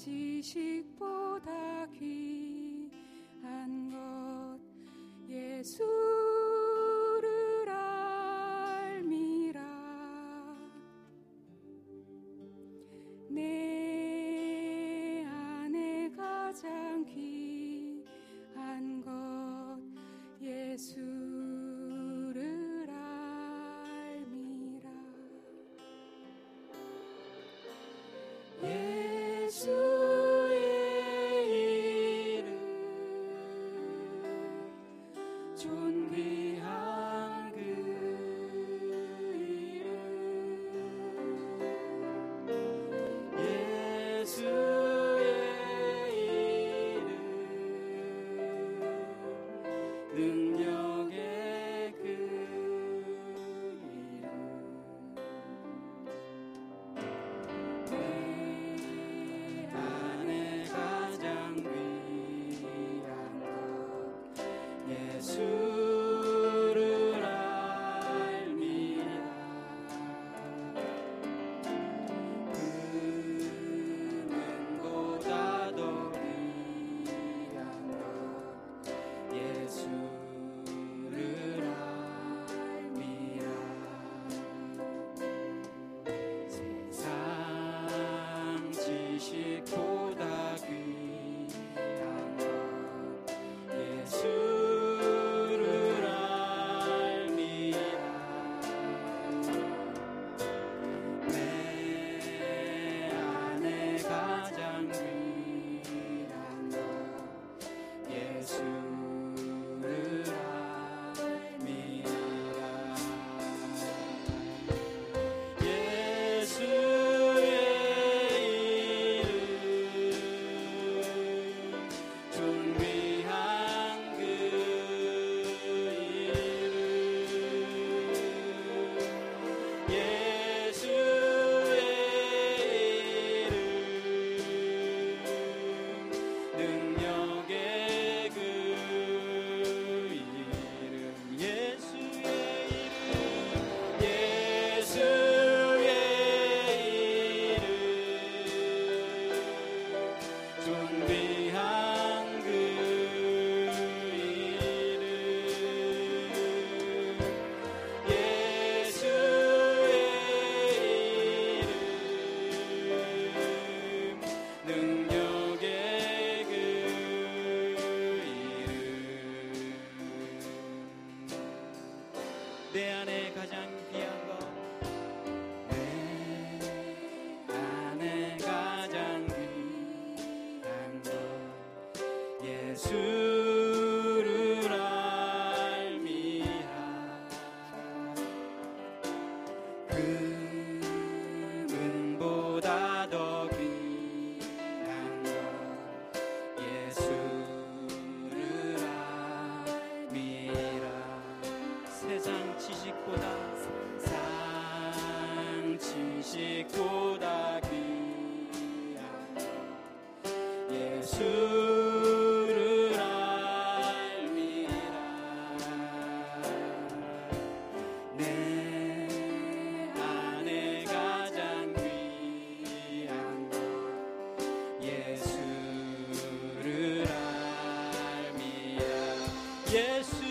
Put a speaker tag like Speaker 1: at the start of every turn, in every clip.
Speaker 1: 지식보다 귀한 것 예수
Speaker 2: 예 수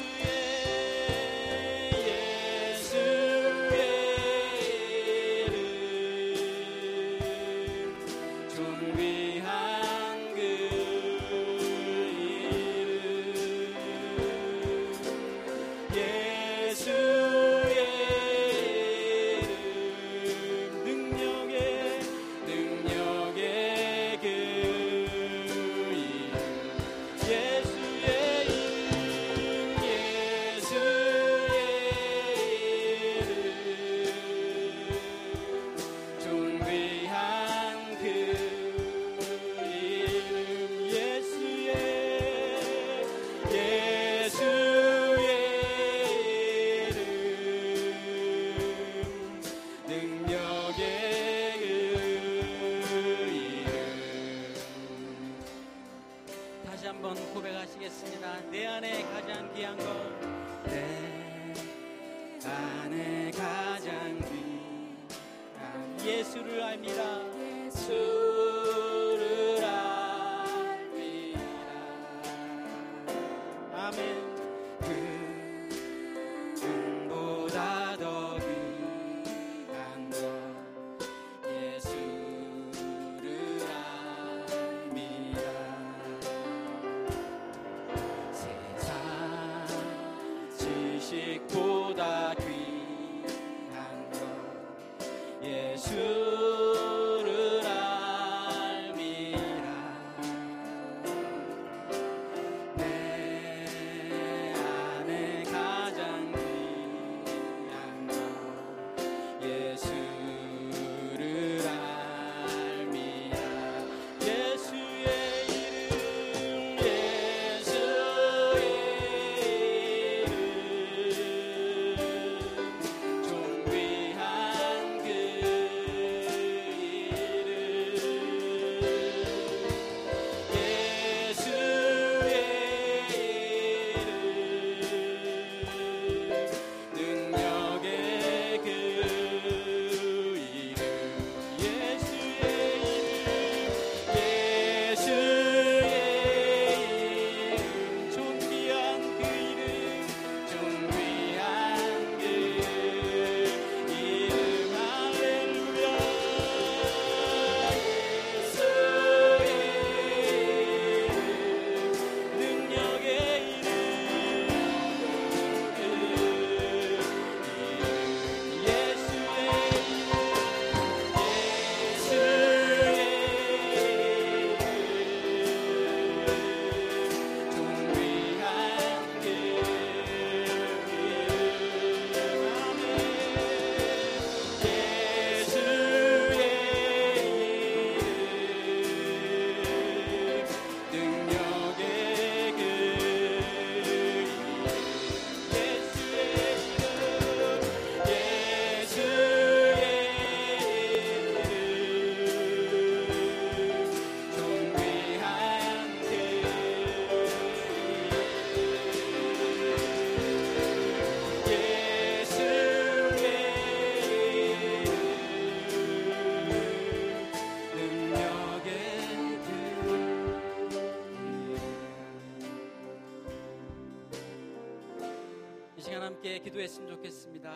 Speaker 2: 기도했으면 좋겠습니다.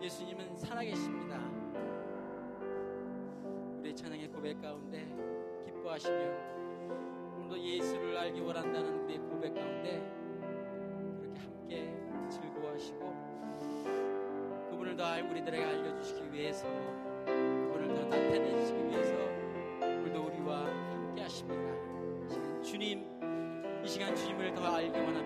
Speaker 2: 예수님은 살아계십니다. 우리 찬양의 고백 가운데 기뻐하시며 오늘도 예수를 알기 원한다는 우리의 고백 가운데 그렇게 함께 즐거워하시고 그분을 더 우리들에게 알려주시기 위해서 그분을 더 나타내주시기 위해서 오늘도 우리와 함께 하십니다. 주님 이 시간 주님을 더 알기 원합니다.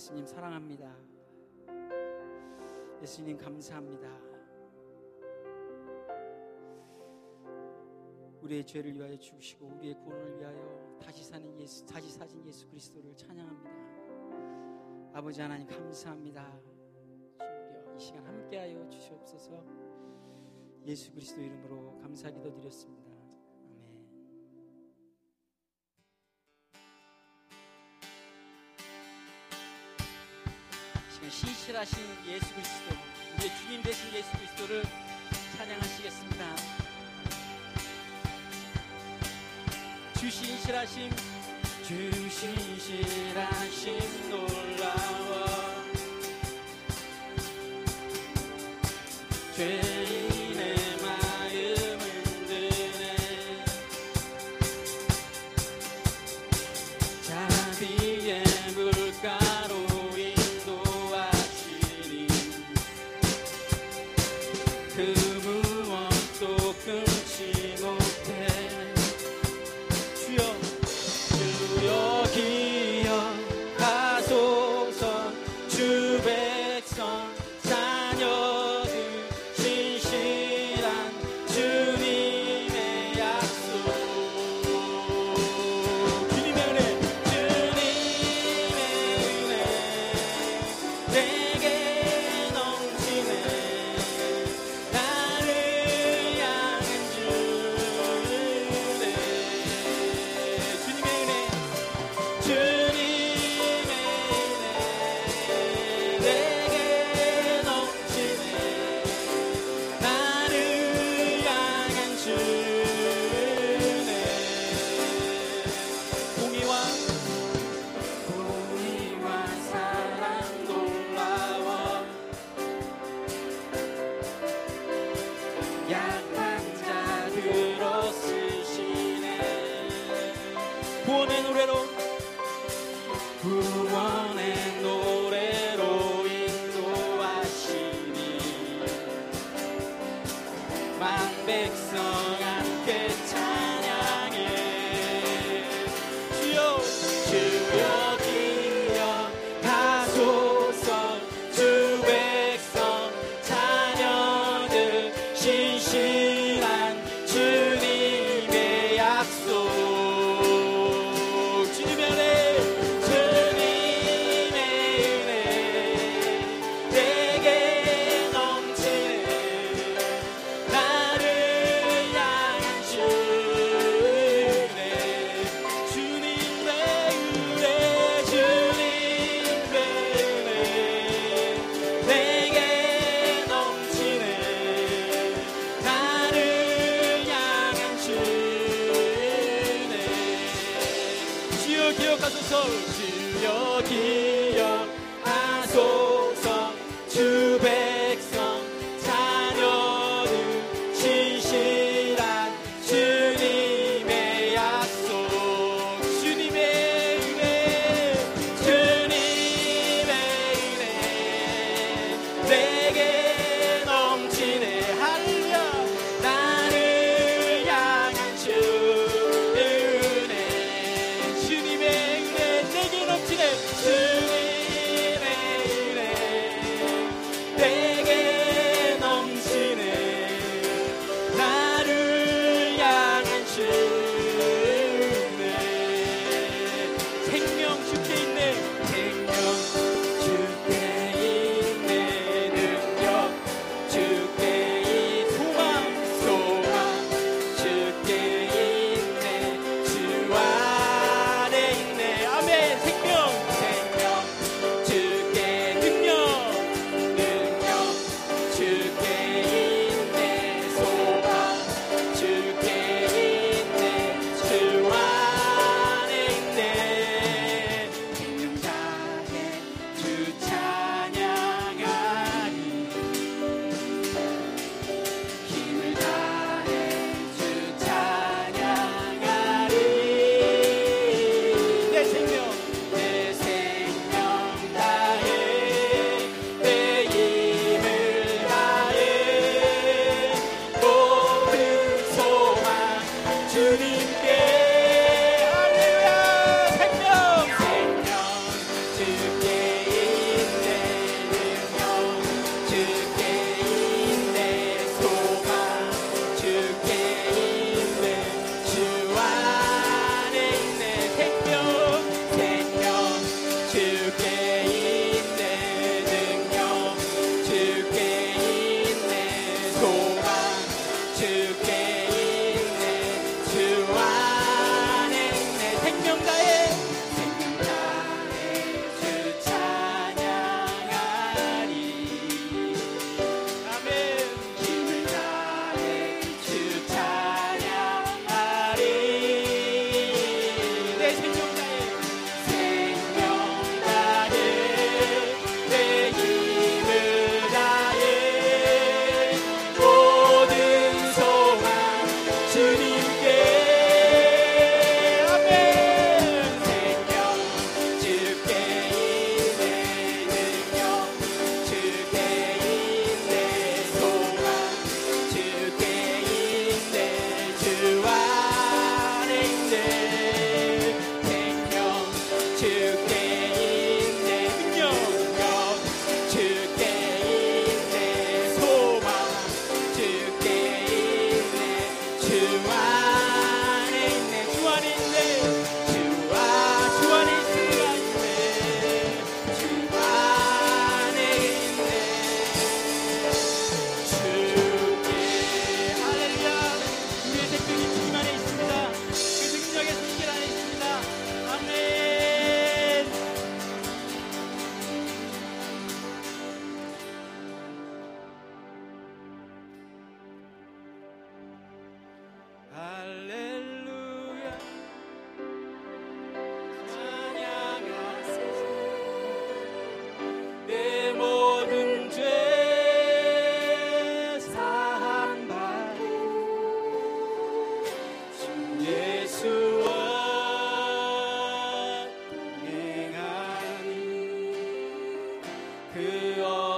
Speaker 2: 예수님 사랑합니다. 예수님 감사합니다. 우리의 죄를 위하여 죽으시고 우리의 구원을 위하여 다시 사는 예수 다시 사신 예수 그리스도를 찬양합니다. 아버지 하나님 감사합니다. 주여 이 시간 함께하여 주시옵소서. 예수 그리스도 이름으로 감사 기도 드렸습니다. 신실하신 예수 그리스도, 우리의 주님 되신 예수 그리스도를 찬양하시겠습니다. 주 신실하심, 주 신실하심 놀라워 죄 to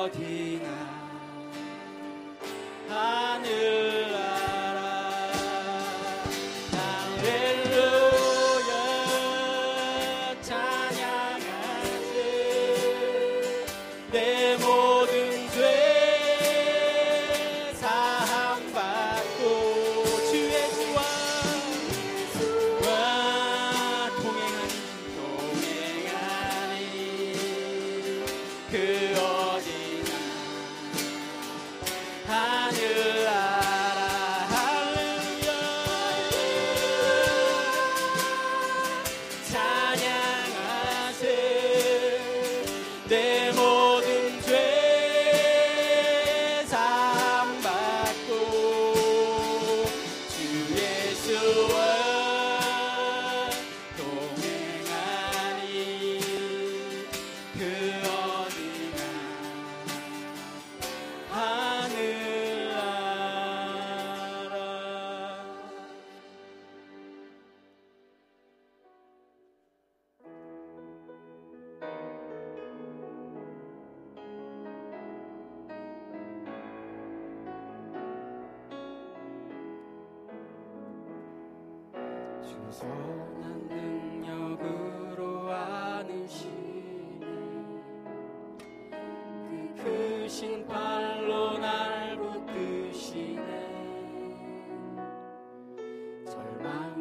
Speaker 2: 我提议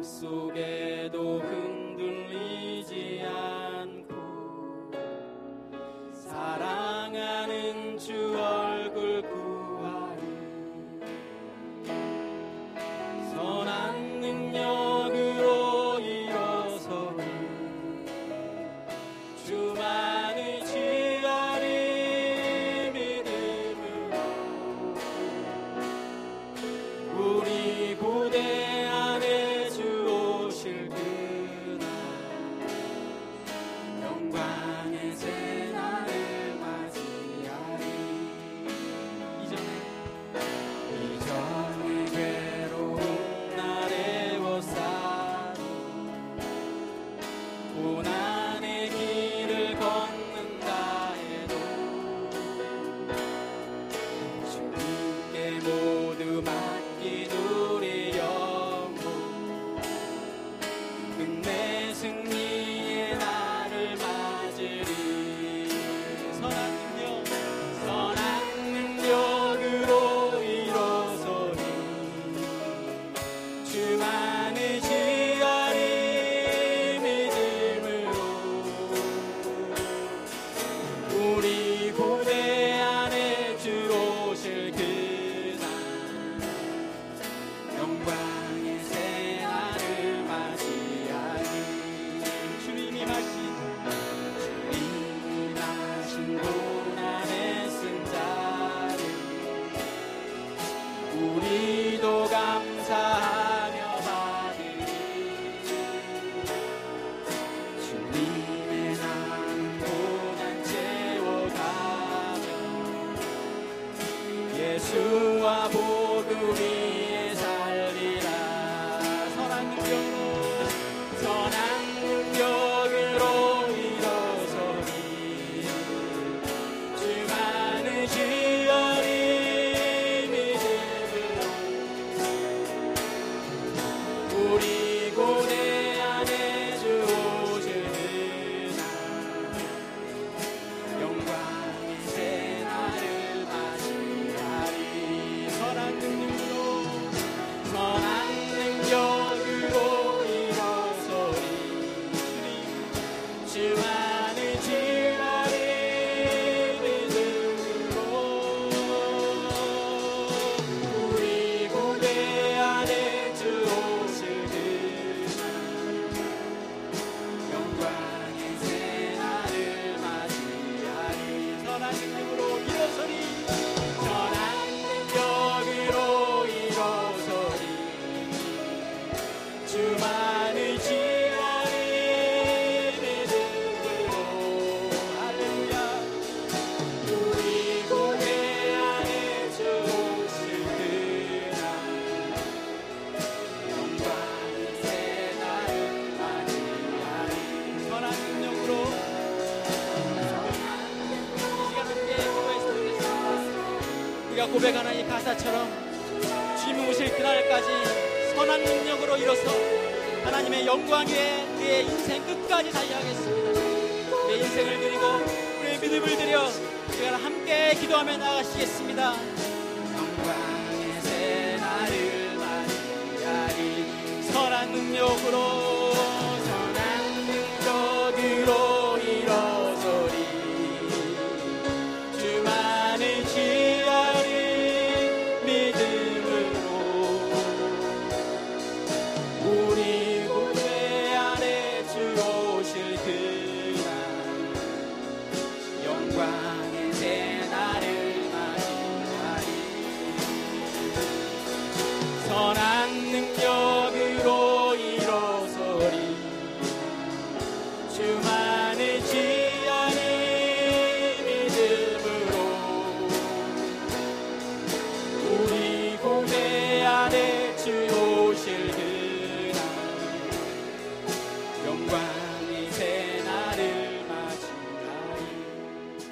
Speaker 2: 속에 것처럼 주님 오실 그날까지 선한 능력으로 일어서 하나님의 영광 위에 그의 인생 끝까지 달려가겠습니다. 내 인생을 드리고 우리의 믿음을 드려 우리가 함께 기도하며 나가시겠습니다. 영광의 새날을 맞이하리 선한 능력으로